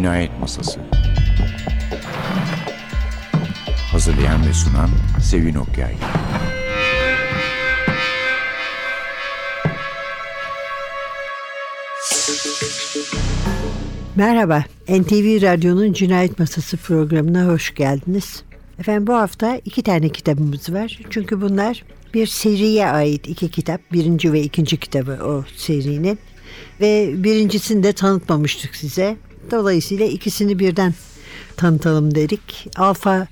Cinayet Masası Hazırlayan ve sunan Sevin Okyay Merhaba, NTV Radyo'nun Cinayet Masası programına hoş geldiniz. Efendim bu hafta iki tane kitabımız var. Çünkü bunlar bir seriye ait iki kitap. Birinci ve ikinci kitabı o serinin. Ve birincisini de tanıtmamıştık size. Dolayısıyla ikisini birden tanıtalım dedik. Alfa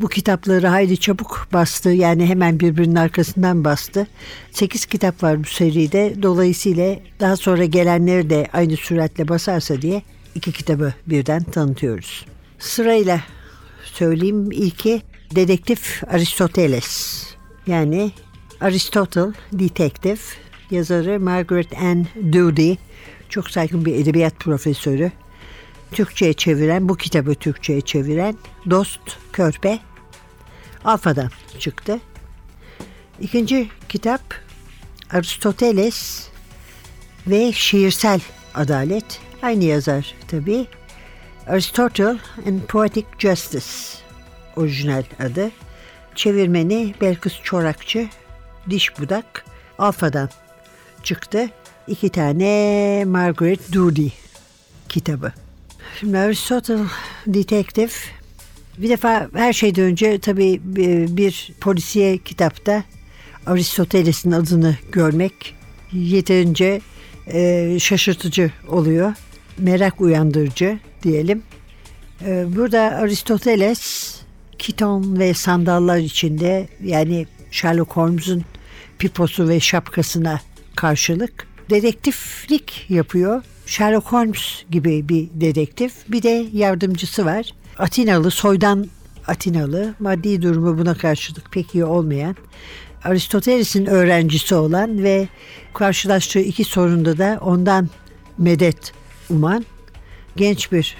bu kitapları hayli çabuk bastı. Yani hemen birbirinin arkasından bastı. Sekiz kitap var bu seride. Dolayısıyla daha sonra gelenleri de aynı süratle basarsa diye iki kitabı birden tanıtıyoruz. Sırayla söyleyeyim. İlki Dedektif Aristoteles. Yani Aristotle Detective. Yazarı Margaret Ann Doody. Çok saygın bir edebiyat profesörü. Türkçe'ye çeviren, bu kitabı Türkçe'ye çeviren Dost Körpe Alfa'dan çıktı. İkinci kitap Aristoteles ve Şiirsel Adalet. Aynı yazar tabii. Aristotle and Poetic Justice orijinal adı. Çevirmeni Belkıs Çorakçı, Diş Budak, Alfa'dan çıktı. İki tane Margaret Doody kitabı. Aristotle Detective bir defa her şeyden önce tabii bir polisiye kitapta Aristoteles'in adını görmek yeterince e, şaşırtıcı oluyor. Merak uyandırıcı diyelim. E, burada Aristoteles kiton ve sandallar içinde yani Sherlock Holmes'un piposu ve şapkasına karşılık dedektiflik yapıyor. Sherlock Holmes gibi bir dedektif. Bir de yardımcısı var. Atinalı, soydan Atinalı, maddi durumu buna karşılık pek iyi olmayan, Aristoteles'in öğrencisi olan ve karşılaştığı iki sorunda da ondan medet uman genç bir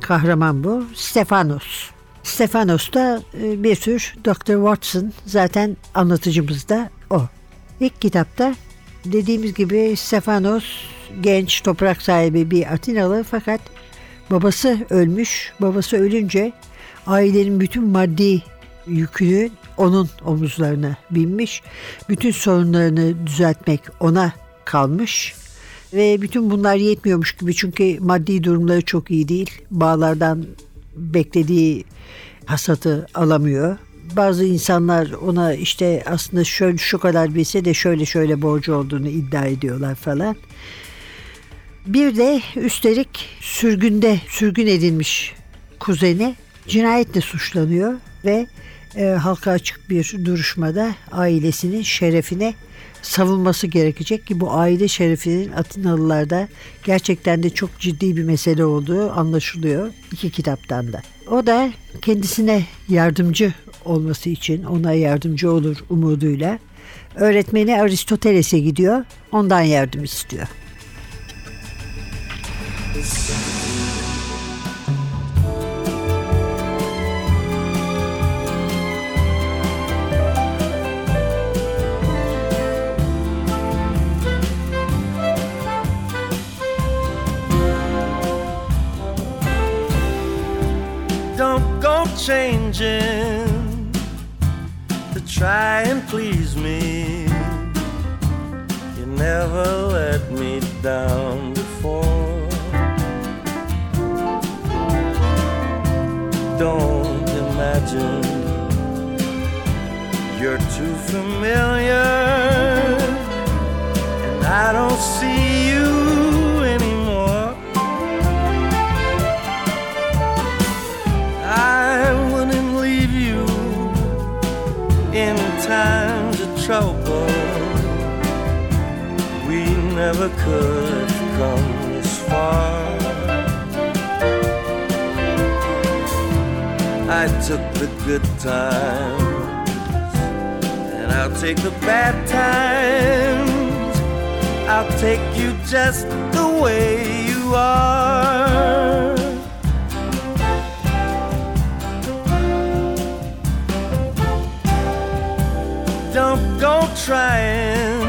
kahraman bu. Stefanos. Stefanos da e, bir tür Dr. Watson zaten anlatıcımız da o. İlk kitapta dediğimiz gibi Stefanos genç toprak sahibi bir Atinalı fakat babası ölmüş. Babası ölünce ailenin bütün maddi yükünü onun omuzlarına binmiş. Bütün sorunlarını düzeltmek ona kalmış. Ve bütün bunlar yetmiyormuş gibi çünkü maddi durumları çok iyi değil. Bağlardan beklediği hasatı alamıyor. Bazı insanlar ona işte aslında şöyle şu kadar bilse de şöyle şöyle borcu olduğunu iddia ediyorlar falan. Bir de üstelik sürgünde sürgün edilmiş kuzeni cinayetle suçlanıyor ve e, halka açık bir duruşmada ailesinin şerefine savunması gerekecek ki bu aile şerefinin Atinalılarda gerçekten de çok ciddi bir mesele olduğu anlaşılıyor iki kitaptan da. O da kendisine yardımcı olması için ona yardımcı olur umuduyla öğretmeni Aristoteles'e gidiyor ondan yardım istiyor. Changing to try and please me. You never let me down before. Don't imagine you're too familiar, never could have come this far. I took the good times, and I'll take the bad times. I'll take you just the way you are. Don't go trying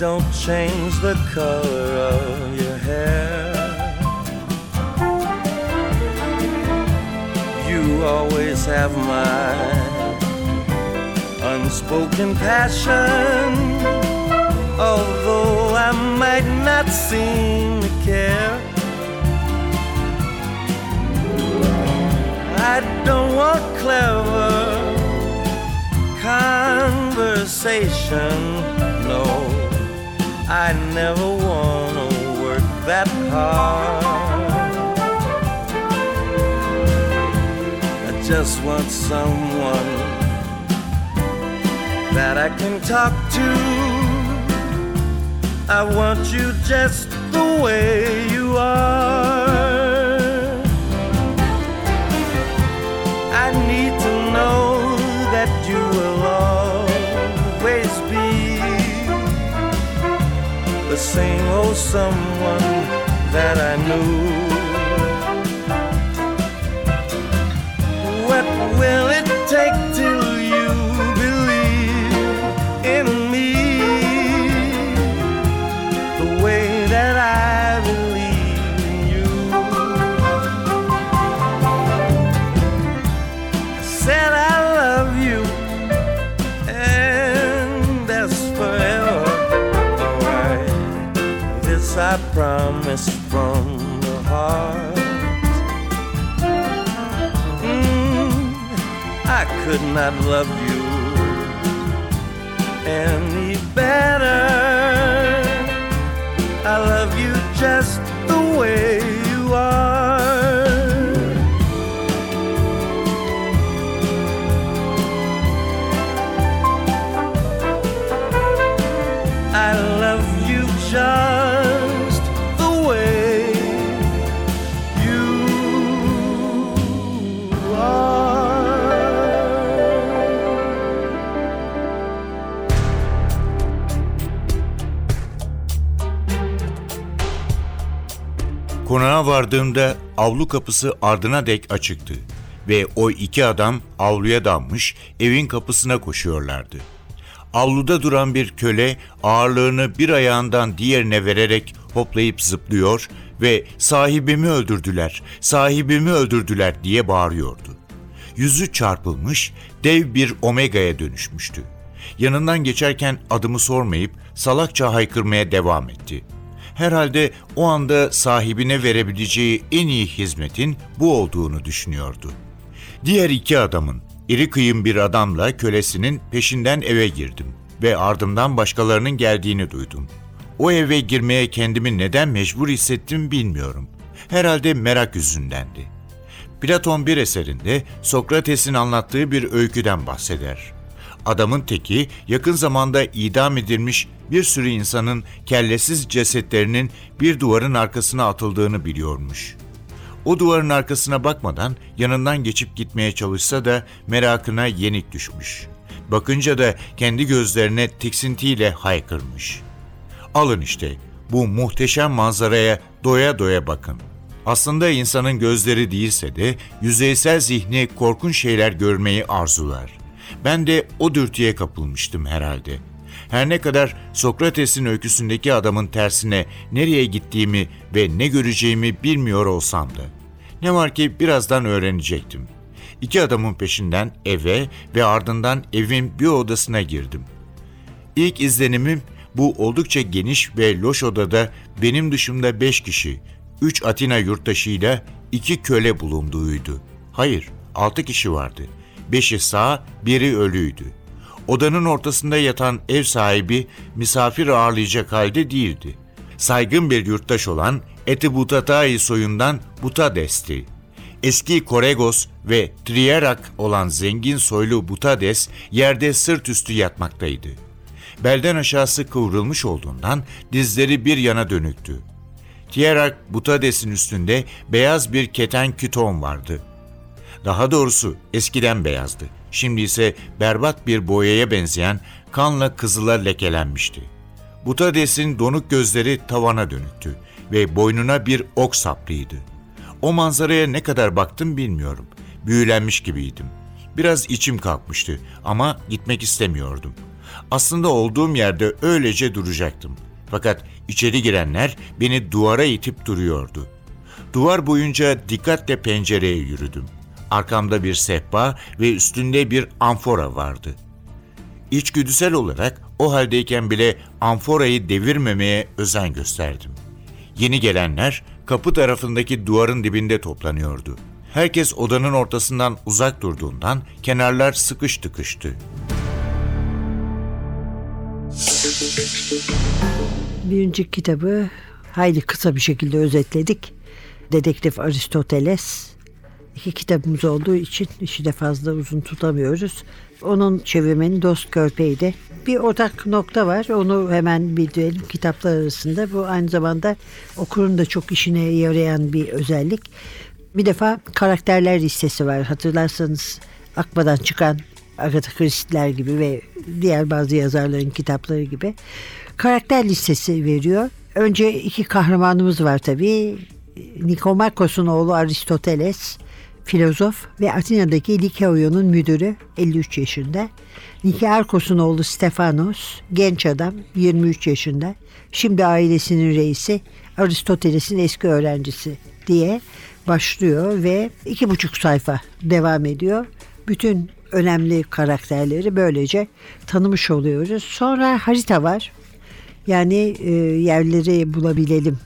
don't change the color of your hair. You always have my unspoken passion. Although I might not seem to care, I don't want clever conversation. No, I never want to work that hard. I just want someone that I can talk to. I want you just the way you are. Same old oh, someone that I knew. Vardığımda avlu kapısı ardına dek açıktı ve o iki adam avluya dalmış evin kapısına koşuyorlardı. Avluda duran bir köle ağırlığını bir ayağından diğerine vererek hoplayıp zıplıyor ve sahibimi öldürdüler, sahibimi öldürdüler diye bağırıyordu. Yüzü çarpılmış, dev bir omegaya dönüşmüştü. Yanından geçerken adımı sormayıp salakça haykırmaya devam etti. Herhalde o anda sahibine verebileceği en iyi hizmetin bu olduğunu düşünüyordu. Diğer iki adamın, iri kıyım bir adamla kölesinin peşinden eve girdim ve ardımdan başkalarının geldiğini duydum. O eve girmeye kendimi neden mecbur hissettim bilmiyorum. Herhalde merak yüzündendi. Platon bir eserinde Sokrates'in anlattığı bir öyküden bahseder. Adamın teki yakın zamanda idam edilmiş bir sürü insanın kellesiz cesetlerinin bir duvarın arkasına atıldığını biliyormuş. O duvarın arkasına bakmadan yanından geçip gitmeye çalışsa da merakına yenik düşmüş. Bakınca da kendi gözlerine tiksintiyle haykırmış. Alın işte bu muhteşem manzaraya doya doya bakın. Aslında insanın gözleri değilse de yüzeysel zihni korkunç şeyler görmeyi arzular. Ben de o dürtüye kapılmıştım herhalde. Her ne kadar Sokrates'in öyküsündeki adamın tersine nereye gittiğimi ve ne göreceğimi bilmiyor olsam da. Ne var ki birazdan öğrenecektim. İki adamın peşinden eve ve ardından evin bir odasına girdim. İlk izlenimim bu oldukça geniş ve loş odada benim dışımda beş kişi, üç Atina yurttaşıyla iki köle bulunduğuydu. Hayır, altı kişi vardı. Beşi sağ, biri ölüydü. Odanın ortasında yatan ev sahibi misafir ağırlayacak halde değildi. Saygın bir yurttaş olan Etibutatai soyundan Butades'ti. Eski Koregos ve Trierak olan zengin soylu Butades yerde sırt üstü yatmaktaydı. Belden aşağısı kıvrılmış olduğundan dizleri bir yana dönüktü. Tierak Butades'in üstünde beyaz bir keten küton vardı. Daha doğrusu eskiden beyazdı. Şimdi ise berbat bir boyaya benzeyen kanla kızıla lekelenmişti. Butades'in donuk gözleri tavana dönüktü ve boynuna bir ok saplıydı. O manzaraya ne kadar baktım bilmiyorum. Büyülenmiş gibiydim. Biraz içim kalkmıştı ama gitmek istemiyordum. Aslında olduğum yerde öylece duracaktım. Fakat içeri girenler beni duvara itip duruyordu. Duvar boyunca dikkatle pencereye yürüdüm. Arkamda bir sehpa ve üstünde bir amfora vardı. İçgüdüsel olarak o haldeyken bile amforayı devirmemeye özen gösterdim. Yeni gelenler kapı tarafındaki duvarın dibinde toplanıyordu. Herkes odanın ortasından uzak durduğundan kenarlar sıkış tıkıştı. Birinci kitabı hayli kısa bir şekilde özetledik. Dedektif Aristoteles. İki kitabımız olduğu için işi de fazla uzun tutamıyoruz. Onun çevirmeni Dost Körpey'di. Bir ortak nokta var. Onu hemen bildirelim kitaplar arasında. Bu aynı zamanda okurun da çok işine yarayan bir özellik. Bir defa karakterler listesi var. Hatırlarsanız Akba'dan çıkan Agatha Christie'ler gibi ve diğer bazı yazarların kitapları gibi karakter listesi veriyor. Önce iki kahramanımız var tabii. Nikomakos'un oğlu Aristoteles, filozof ve Atina'daki Likeoyon'un müdürü 53 yaşında. Nikearkos'un oğlu Stefanos, genç adam 23 yaşında. Şimdi ailesinin reisi, Aristoteles'in eski öğrencisi diye başlıyor ve iki buçuk sayfa devam ediyor. Bütün önemli karakterleri böylece tanımış oluyoruz. Sonra harita var. Yani e, yerleri bulabilelim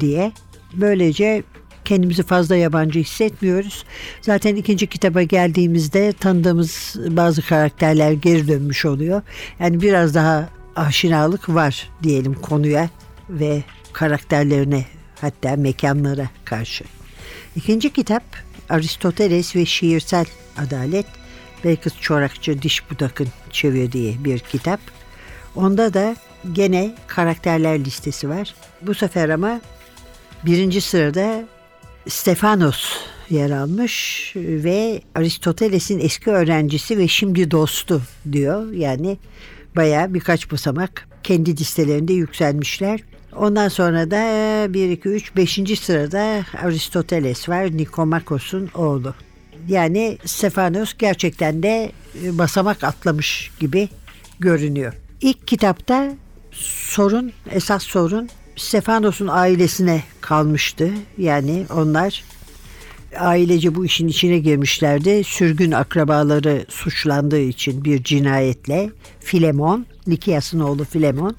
diye. Böylece kendimizi fazla yabancı hissetmiyoruz. Zaten ikinci kitaba geldiğimizde tanıdığımız bazı karakterler geri dönmüş oluyor. Yani biraz daha aşinalık var diyelim konuya ve karakterlerine hatta mekanlara karşı. İkinci kitap Aristoteles ve Şiirsel Adalet. Belkıs Çorakçı Diş Budak'ın çevirdiği bir kitap. Onda da gene karakterler listesi var. Bu sefer ama birinci sırada Stefanos yer almış ve Aristoteles'in eski öğrencisi ve şimdi dostu diyor. Yani bayağı birkaç basamak kendi listelerinde yükselmişler. Ondan sonra da 1, 2, 3, 5. sırada Aristoteles var, Nikomakos'un oğlu. Yani Stefanos gerçekten de e, basamak atlamış gibi görünüyor. İlk kitapta sorun, esas sorun Stefanos'un ailesine kalmıştı. Yani onlar ailece bu işin içine girmişlerdi. Sürgün akrabaları suçlandığı için bir cinayetle Filemon, Likias'ın oğlu Filemon.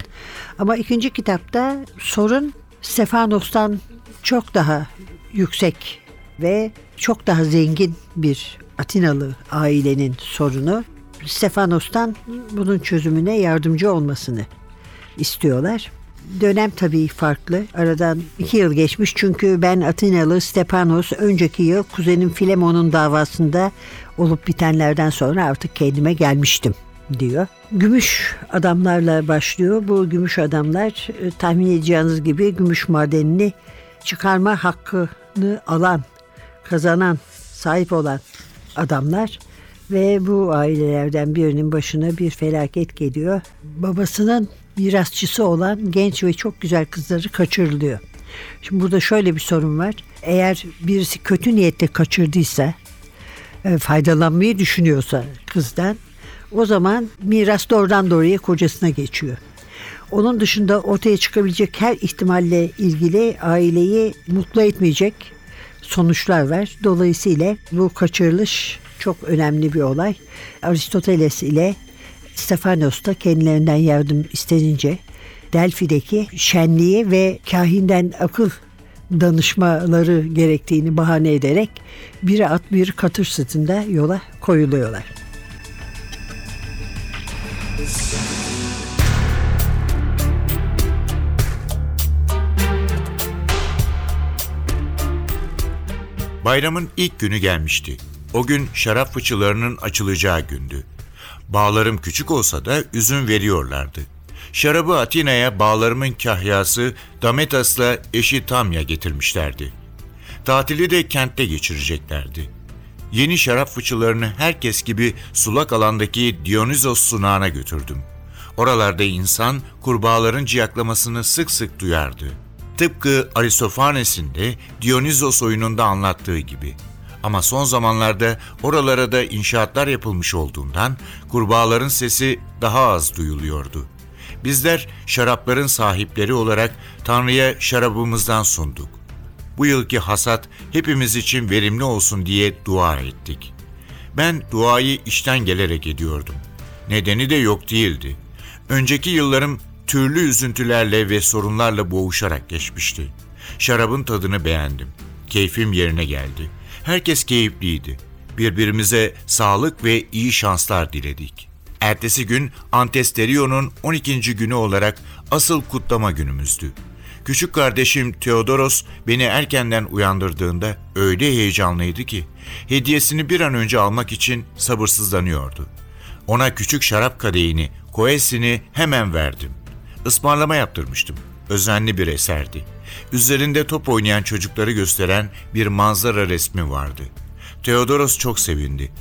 Ama ikinci kitapta sorun Stefanos'tan çok daha yüksek ve çok daha zengin bir Atinalı ailenin sorunu. Stefanos'tan bunun çözümüne yardımcı olmasını istiyorlar. Dönem tabii farklı. Aradan iki yıl geçmiş çünkü ben Atinalı Stepanos önceki yıl kuzenim Filemon'un davasında olup bitenlerden sonra artık kendime gelmiştim diyor. Gümüş adamlarla başlıyor. Bu gümüş adamlar e, tahmin edeceğiniz gibi gümüş madenini çıkarma hakkını alan, kazanan, sahip olan adamlar ve bu ailelerden birinin başına bir felaket geliyor. Babasının mirasçısı olan genç ve çok güzel kızları kaçırılıyor. Şimdi burada şöyle bir sorun var. Eğer birisi kötü niyetle kaçırdıysa, e, faydalanmayı düşünüyorsa kızdan, o zaman miras doğrudan doğruya kocasına geçiyor. Onun dışında ortaya çıkabilecek her ihtimalle ilgili aileyi mutlu etmeyecek sonuçlar var. Dolayısıyla bu kaçırılış çok önemli bir olay. Aristoteles ile Stefanos da kendilerinden yardım istenince Delfi'deki şenliği ve kahinden akıl danışmaları gerektiğini bahane ederek bir at bir katır sırtında yola koyuluyorlar. Bayramın ilk günü gelmişti. O gün şarap fıçılarının açılacağı gündü. Bağlarım küçük olsa da üzüm veriyorlardı. Şarabı Atina'ya bağlarımın kahyası Dametas'la eşi Tamya getirmişlerdi. Tatili de kentte geçireceklerdi. Yeni şarap fıçılarını herkes gibi sulak alandaki Dionysos sunağına götürdüm. Oralarda insan kurbağaların ciyaklamasını sık sık duyardı. Tıpkı Aristofanes'in de Dionysos oyununda anlattığı gibi. Ama son zamanlarda oralara da inşaatlar yapılmış olduğundan kurbağaların sesi daha az duyuluyordu. Bizler şarapların sahipleri olarak Tanrı'ya şarabımızdan sunduk. Bu yılki hasat hepimiz için verimli olsun diye dua ettik. Ben duayı içten gelerek ediyordum. Nedeni de yok değildi. Önceki yıllarım türlü üzüntülerle ve sorunlarla boğuşarak geçmişti. Şarabın tadını beğendim. Keyfim yerine geldi. Herkes keyifliydi. Birbirimize sağlık ve iyi şanslar diledik. Ertesi gün Antesterio'nun 12. günü olarak asıl kutlama günümüzdü. Küçük kardeşim Theodoros beni erkenden uyandırdığında öyle heyecanlıydı ki hediyesini bir an önce almak için sabırsızlanıyordu. Ona küçük şarap kadehini, koesini hemen verdim. Ismarlama yaptırmıştım. Özenli bir eserdi. Üzerinde top oynayan çocukları gösteren bir manzara resmi vardı. Theodoros çok sevindi.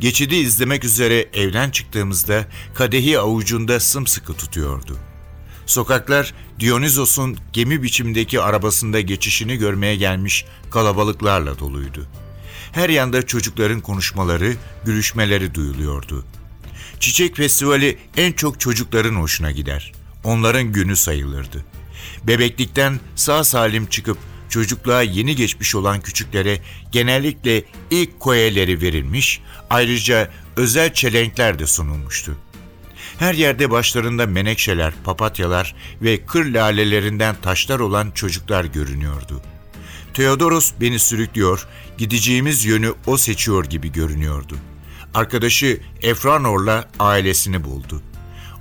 Geçidi izlemek üzere evden çıktığımızda kadehi avucunda sımsıkı tutuyordu. Sokaklar Dionysos'un gemi biçimdeki arabasında geçişini görmeye gelmiş kalabalıklarla doluydu. Her yanda çocukların konuşmaları, gülüşmeleri duyuluyordu. Çiçek Festivali en çok çocukların hoşuna gider. Onların günü sayılırdı. Bebeklikten sağ salim çıkıp çocukluğa yeni geçmiş olan küçüklere genellikle ilk koyeleri verilmiş, ayrıca özel çelenkler de sunulmuştu. Her yerde başlarında menekşeler, papatyalar ve kır lalelerinden taşlar olan çocuklar görünüyordu. Theodoros beni sürüklüyor, gideceğimiz yönü o seçiyor gibi görünüyordu. Arkadaşı Efranor'la ailesini buldu.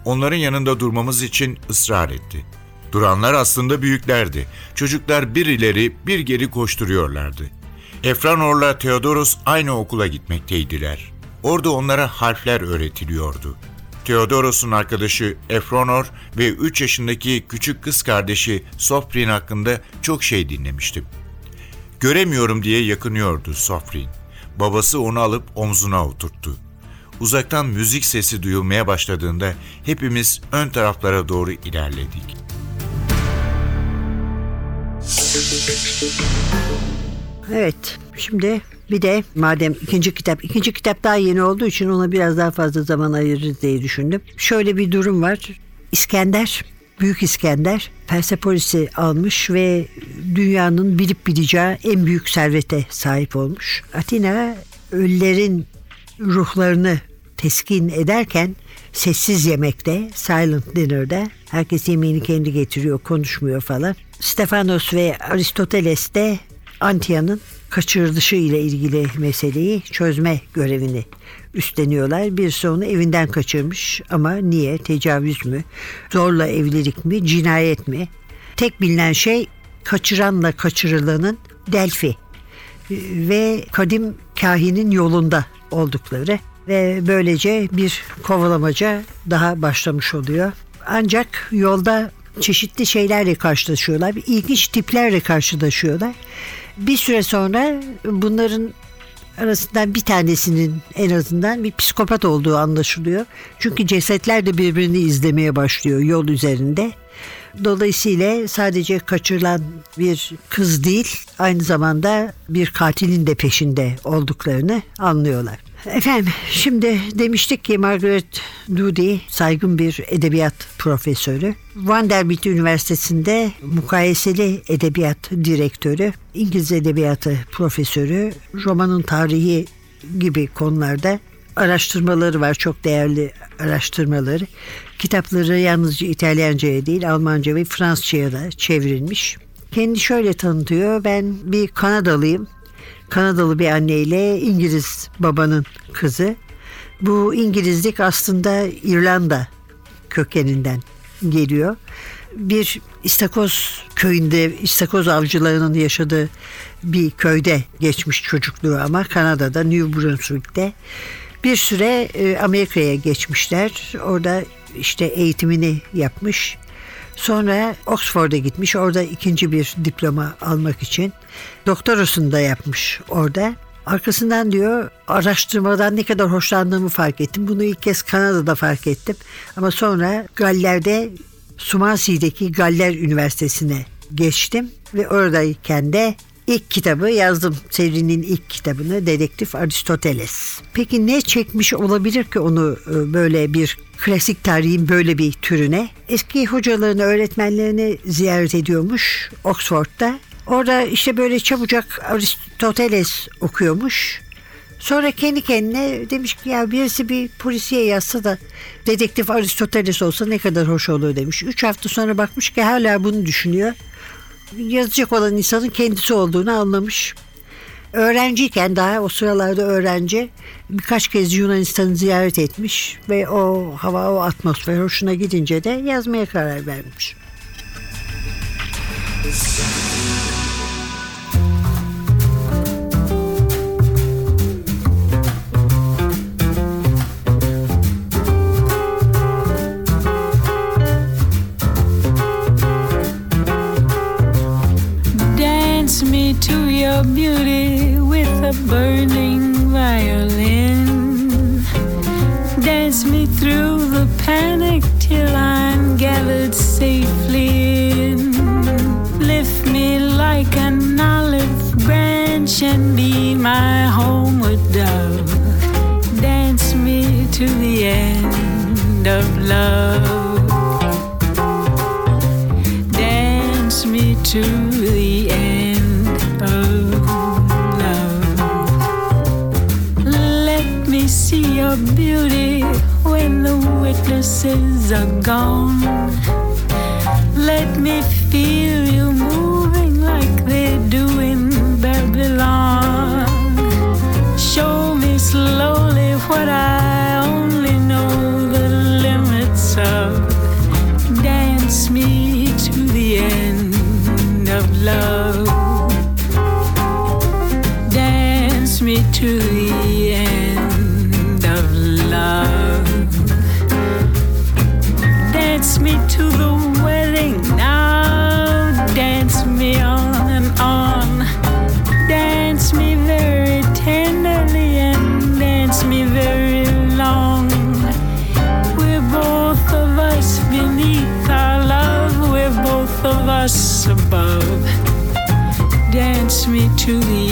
Onların yanında durmamız için ısrar etti. Duranlar aslında büyüklerdi. Çocuklar bir ileri bir geri koşturuyorlardı. Efranor'la Theodoros aynı okula gitmekteydiler. Orada onlara harfler öğretiliyordu. Theodoros'un arkadaşı Efronor ve 3 yaşındaki küçük kız kardeşi Sofrin hakkında çok şey dinlemiştim. Göremiyorum diye yakınıyordu Sofrin. Babası onu alıp omzuna oturttu. Uzaktan müzik sesi duyulmaya başladığında hepimiz ön taraflara doğru ilerledik. Evet, şimdi bir de madem ikinci kitap, ikinci kitap daha yeni olduğu için ona biraz daha fazla zaman ayırırız diye düşündüm. Şöyle bir durum var. İskender, Büyük İskender Persepolis'i almış ve dünyanın bilip bileceği en büyük servete sahip olmuş. Atina ölülerin ruhlarını teskin ederken sessiz yemekte, silent dinner'da herkes yemeğini kendi getiriyor, konuşmuyor falan. Stefanos ve Aristoteles de Antiya'nın kaçırılışı ile ilgili meseleyi çözme görevini üstleniyorlar. Birisi onu evinden kaçırmış ama niye? Tecavüz mü? Zorla evlilik mi? Cinayet mi? Tek bilinen şey kaçıranla kaçırılanın Delphi ve kadim kahinin yolunda oldukları ve böylece bir kovalamaca daha başlamış oluyor. Ancak yolda çeşitli şeylerle karşılaşıyorlar. İlginç tiplerle karşılaşıyorlar. Bir süre sonra bunların arasından bir tanesinin en azından bir psikopat olduğu anlaşılıyor. Çünkü cesetler de birbirini izlemeye başlıyor yol üzerinde. Dolayısıyla sadece kaçırılan bir kız değil, aynı zamanda bir katilin de peşinde olduklarını anlıyorlar. Efendim şimdi demiştik ki Margaret Doody saygın bir edebiyat profesörü. Vanderbilt Üniversitesi'nde mukayeseli edebiyat direktörü, İngiliz edebiyatı profesörü, romanın tarihi gibi konularda araştırmaları var. Çok değerli araştırmaları. Kitapları yalnızca İtalyanca'ya değil Almanca ve Fransızca'ya da çevrilmiş. Kendi şöyle tanıtıyor. Ben bir Kanadalıyım. Kanadalı bir anneyle İngiliz babanın kızı. Bu İngilizlik aslında İrlanda kökeninden geliyor. Bir İstakoz köyünde, İstakoz avcılarının yaşadığı bir köyde geçmiş çocukluğu ama Kanada'da, New Brunswick'te. Bir süre e, Amerika'ya geçmişler. Orada işte eğitimini yapmış. Sonra Oxford'a gitmiş. Orada ikinci bir diploma almak için. Doktorasını da yapmış orada. Arkasından diyor araştırmadan ne kadar hoşlandığımı fark ettim. Bunu ilk kez Kanada'da fark ettim. Ama sonra Galler'de Sumasi'deki Galler Üniversitesi'ne geçtim. Ve oradayken de İlk kitabı yazdım. Serinin ilk kitabını Dedektif Aristoteles. Peki ne çekmiş olabilir ki onu e, böyle bir klasik tarihin böyle bir türüne? Eski hocalarını, öğretmenlerini ziyaret ediyormuş Oxford'da. Orada işte böyle çabucak Aristoteles okuyormuş. Sonra kendi kendine demiş ki ya birisi bir polisiye yazsa da dedektif Aristoteles olsa ne kadar hoş olur demiş. Üç hafta sonra bakmış ki hala bunu düşünüyor. Yazacak olan insanın kendisi olduğunu anlamış. Öğrenciyken daha o sıralarda öğrenci birkaç kez Yunanistan'ı ziyaret etmiş ve o hava o atmosfer hoşuna gidince de yazmaya karar vermiş. Witnesses are gone. Let me feel you moving like they do in Babylon. Show me slowly what I only know the limits of. Dance me to the end of love. Dance me to to the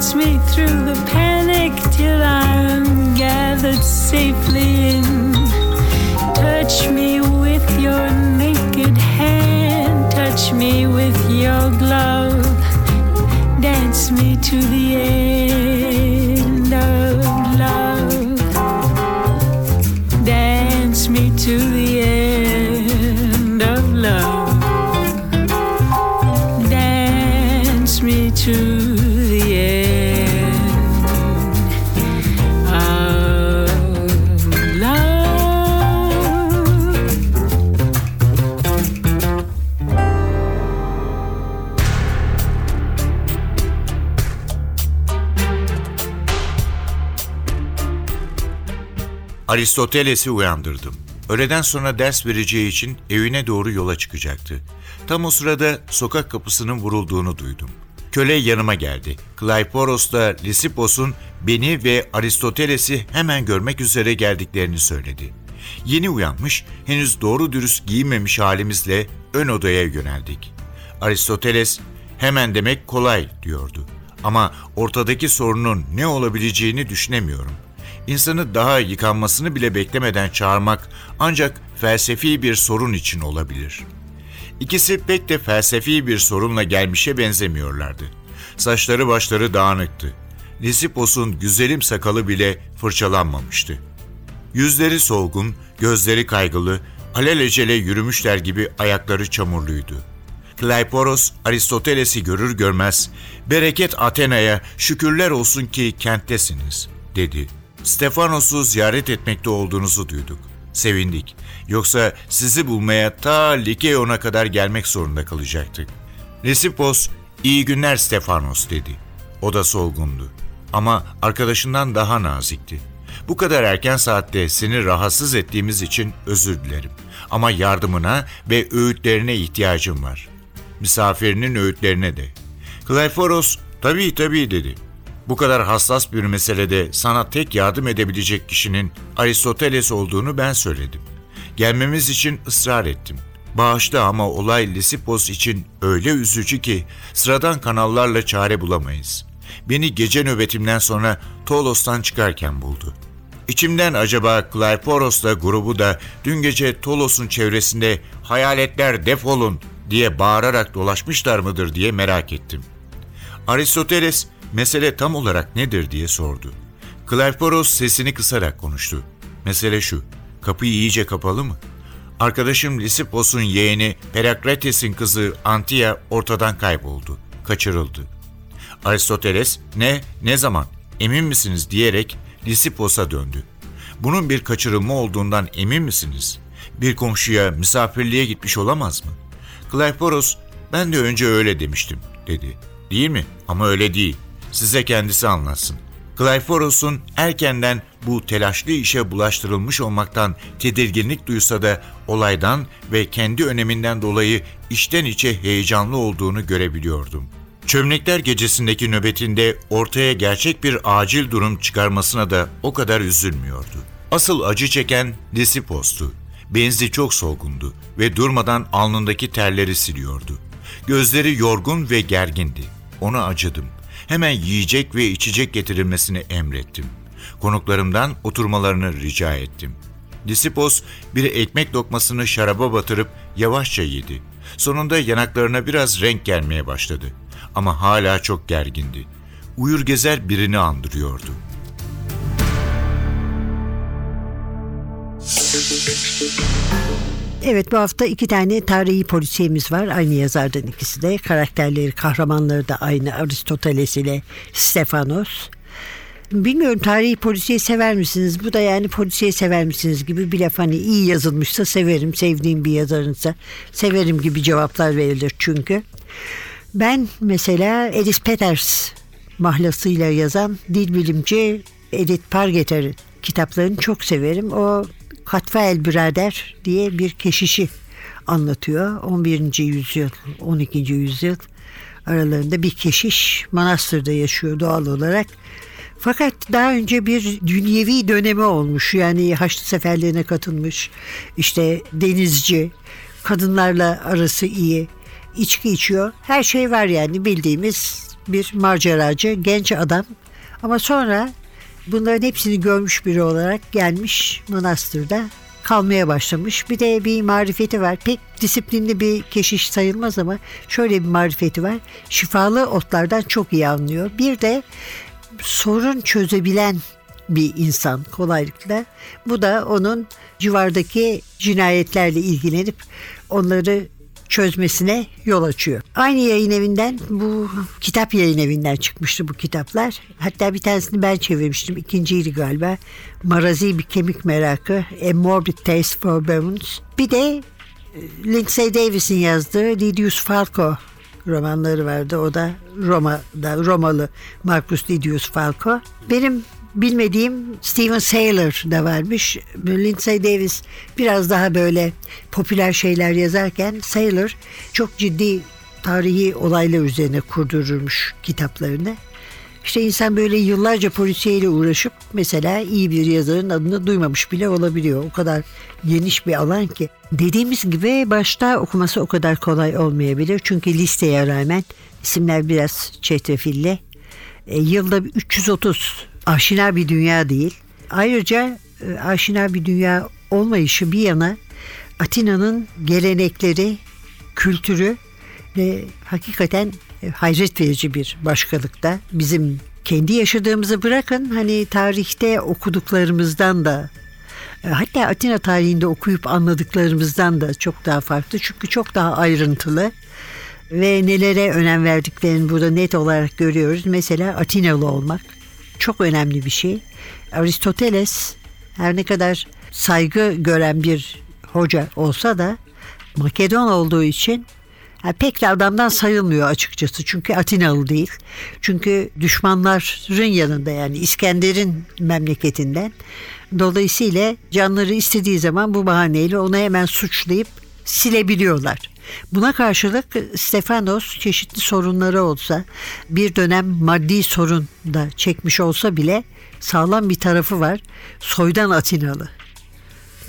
Dance me through the panic till I'm gathered safely in. Touch me with your naked hand, touch me with your glove. Dance me to the end Aristoteles'i uyandırdım. Öğleden sonra ders vereceği için evine doğru yola çıkacaktı. Tam o sırada sokak kapısının vurulduğunu duydum. Köle yanıma geldi. Klayporos'la Lisipos'un beni ve Aristoteles'i hemen görmek üzere geldiklerini söyledi. Yeni uyanmış, henüz doğru dürüst giyinmemiş halimizle ön odaya yöneldik. Aristoteles hemen demek kolay diyordu. Ama ortadaki sorunun ne olabileceğini düşünemiyorum. İnsanı daha yıkanmasını bile beklemeden çağırmak ancak felsefi bir sorun için olabilir. İkisi pek de felsefi bir sorunla gelmişe benzemiyorlardı. Saçları başları dağınıktı. Lisipos'un güzelim sakalı bile fırçalanmamıştı. Yüzleri solgun, gözleri kaygılı, alelacele yürümüşler gibi ayakları çamurluydu. Klayporos Aristoteles'i görür görmez, bereket Athena'ya şükürler olsun ki kenttesiniz, dedi. Stefanos'u ziyaret etmekte olduğunuzu duyduk. Sevindik. Yoksa sizi bulmaya ta Likeon'a kadar gelmek zorunda kalacaktık. Lesipos, iyi günler Stefanos dedi. O da solgundu. Ama arkadaşından daha nazikti. Bu kadar erken saatte seni rahatsız ettiğimiz için özür dilerim. Ama yardımına ve öğütlerine ihtiyacım var. Misafirinin öğütlerine de. Klayforos, tabii tabii dedi. Bu kadar hassas bir meselede sana tek yardım edebilecek kişinin Aristoteles olduğunu ben söyledim. Gelmemiz için ısrar ettim. Bağışla ama olay Lisipos için öyle üzücü ki sıradan kanallarla çare bulamayız. Beni gece nöbetimden sonra Tolos'tan çıkarken buldu. İçimden acaba Klayporos'la grubu da dün gece Tolos'un çevresinde hayaletler defolun diye bağırarak dolaşmışlar mıdır diye merak ettim. Aristoteles mesele tam olarak nedir diye sordu. Klayporos sesini kısarak konuştu. Mesele şu, kapı iyice kapalı mı? Arkadaşım Lisipos'un yeğeni Perakrates'in kızı Antia ortadan kayboldu, kaçırıldı. Aristoteles ne, ne zaman, emin misiniz diyerek Lisipos'a döndü. Bunun bir kaçırılma olduğundan emin misiniz? Bir komşuya misafirliğe gitmiş olamaz mı? Klayporos, ben de önce öyle demiştim, dedi. Değil mi? Ama öyle değil. Size kendisi anlatsın. Klayforos'un erkenden bu telaşlı işe bulaştırılmış olmaktan tedirginlik duysa da olaydan ve kendi öneminden dolayı içten içe heyecanlı olduğunu görebiliyordum. Çömlekler gecesindeki nöbetinde ortaya gerçek bir acil durum çıkarmasına da o kadar üzülmüyordu. Asıl acı çeken Lisipos'tu. Benzi çok solgundu ve durmadan alnındaki terleri siliyordu. Gözleri yorgun ve gergindi. Ona acıdım. Hemen yiyecek ve içecek getirilmesini emrettim. Konuklarımdan oturmalarını rica ettim. Disipos bir ekmek lokmasını şaraba batırıp yavaşça yedi. Sonunda yanaklarına biraz renk gelmeye başladı. Ama hala çok gergindi. Uyur gezer birini andırıyordu. Evet bu hafta iki tane tarihi polisiyemiz var. Aynı yazardan ikisi de. Karakterleri, kahramanları da aynı Aristoteles ile Stefanos. Bilmiyorum tarihi polisiye sever misiniz? Bu da yani polisiye sever misiniz gibi bir laf hani iyi yazılmışsa severim. Sevdiğim bir yazarınsa severim gibi cevaplar verilir çünkü. Ben mesela Edith Peters mahlasıyla yazan dil bilimci Edith Pargeter'in kitaplarını çok severim. O Katfael Birader diye bir keşişi anlatıyor. 11. yüzyıl, 12. yüzyıl aralarında bir keşiş manastırda yaşıyor doğal olarak. Fakat daha önce bir dünyevi dönemi olmuş. Yani Haçlı seferlerine katılmış. İşte denizci, kadınlarla arası iyi, içki içiyor. Her şey var yani bildiğimiz bir maceracı, genç adam. Ama sonra bunların hepsini görmüş biri olarak gelmiş manastırda kalmaya başlamış. Bir de bir marifeti var. Pek disiplinli bir keşiş sayılmaz ama şöyle bir marifeti var. Şifalı otlardan çok iyi anlıyor. Bir de sorun çözebilen bir insan kolaylıkla. Bu da onun civardaki cinayetlerle ilgilenip onları çözmesine yol açıyor. Aynı yayın evinden bu kitap yayın evinden çıkmıştı bu kitaplar. Hatta bir tanesini ben çevirmiştim. İkinciydi galiba. Marazi bir kemik merakı. A Morbid Taste for Bones. Bir de Lindsay Davis'in yazdığı Didius Falco romanları vardı. O da Roma'da Romalı Marcus Didius Falco. Benim bilmediğim Steven Saylor da varmış. Lindsay Davis biraz daha böyle popüler şeyler yazarken Saylor çok ciddi tarihi olaylar üzerine kurdururmuş kitaplarını. İşte insan böyle yıllarca polisiyeyle uğraşıp mesela iyi bir yazarın adını duymamış bile olabiliyor. O kadar geniş bir alan ki. Dediğimiz gibi başta okuması o kadar kolay olmayabilir. Çünkü listeye rağmen isimler biraz çetrefilli. E, yılda 330 aşina bir dünya değil. Ayrıca e, aşina bir dünya olmayışı bir yana Atina'nın gelenekleri, kültürü ve hakikaten e, hayret verici bir başkalıkta. Bizim kendi yaşadığımızı bırakın hani tarihte okuduklarımızdan da e, hatta Atina tarihinde okuyup anladıklarımızdan da çok daha farklı. Çünkü çok daha ayrıntılı ve nelere önem verdiklerini burada net olarak görüyoruz. Mesela Atinalı olmak çok önemli bir şey. Aristoteles her ne kadar saygı gören bir hoca olsa da Makedon olduğu için yani pek de adamdan sayılmıyor açıkçası. Çünkü Atinalı değil. Çünkü düşmanların yanında yani İskender'in memleketinden. Dolayısıyla canları istediği zaman bu bahaneyle onu hemen suçlayıp silebiliyorlar. Buna karşılık Stefanos çeşitli sorunları olsa bir dönem maddi sorun da çekmiş olsa bile sağlam bir tarafı var. Soydan Atinalı.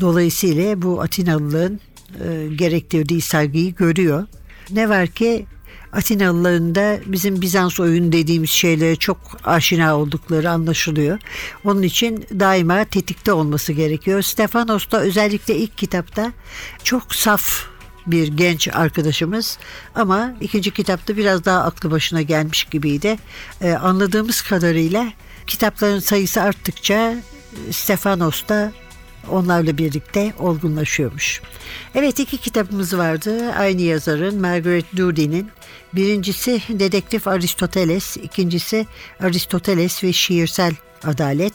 Dolayısıyla bu Atinalılığın e, gerektirdiği saygıyı görüyor. Ne var ki Atinalıların da bizim Bizans oyunu dediğimiz şeylere çok aşina oldukları anlaşılıyor. Onun için daima tetikte olması gerekiyor. Stefanos da özellikle ilk kitapta çok saf bir genç arkadaşımız ama ikinci kitapta biraz daha aklı başına gelmiş gibiydi. Ee, anladığımız kadarıyla kitapların sayısı arttıkça Stefanos da onlarla birlikte olgunlaşıyormuş. Evet iki kitabımız vardı. Aynı yazarın Margaret Dudy'nin. Birincisi Dedektif Aristoteles, ikincisi Aristoteles ve Şiirsel Adalet.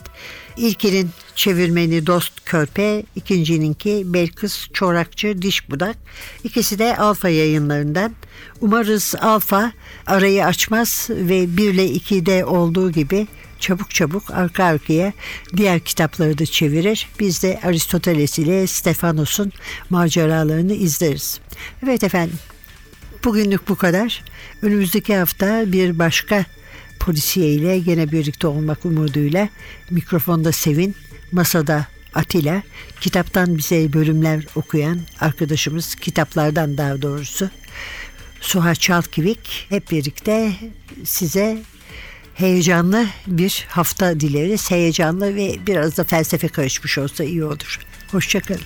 İlkinin çevirmeni Dost Körpe, ikincininki Belkıs Çorakçı Diş Budak. İkisi de Alfa yayınlarından. Umarız Alfa arayı açmaz ve 1 ile 2'de olduğu gibi çabuk çabuk arka arkaya diğer kitapları da çevirir. Biz de Aristoteles ile Stefanos'un maceralarını izleriz. Evet efendim bugünlük bu kadar. Önümüzdeki hafta bir başka polisiye ile gene birlikte olmak umuduyla mikrofonda Sevin, masada Atilla, kitaptan bize bölümler okuyan arkadaşımız, kitaplardan daha doğrusu Suha Çalkivik hep birlikte size heyecanlı bir hafta dileriz. Heyecanlı ve biraz da felsefe karışmış olsa iyi olur. Hoşçakalın.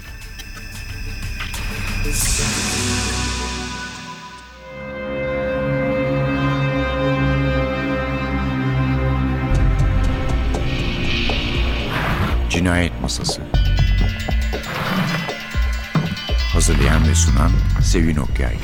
Cinayet Masası Hazırlayan ve sunan Sevin Okyay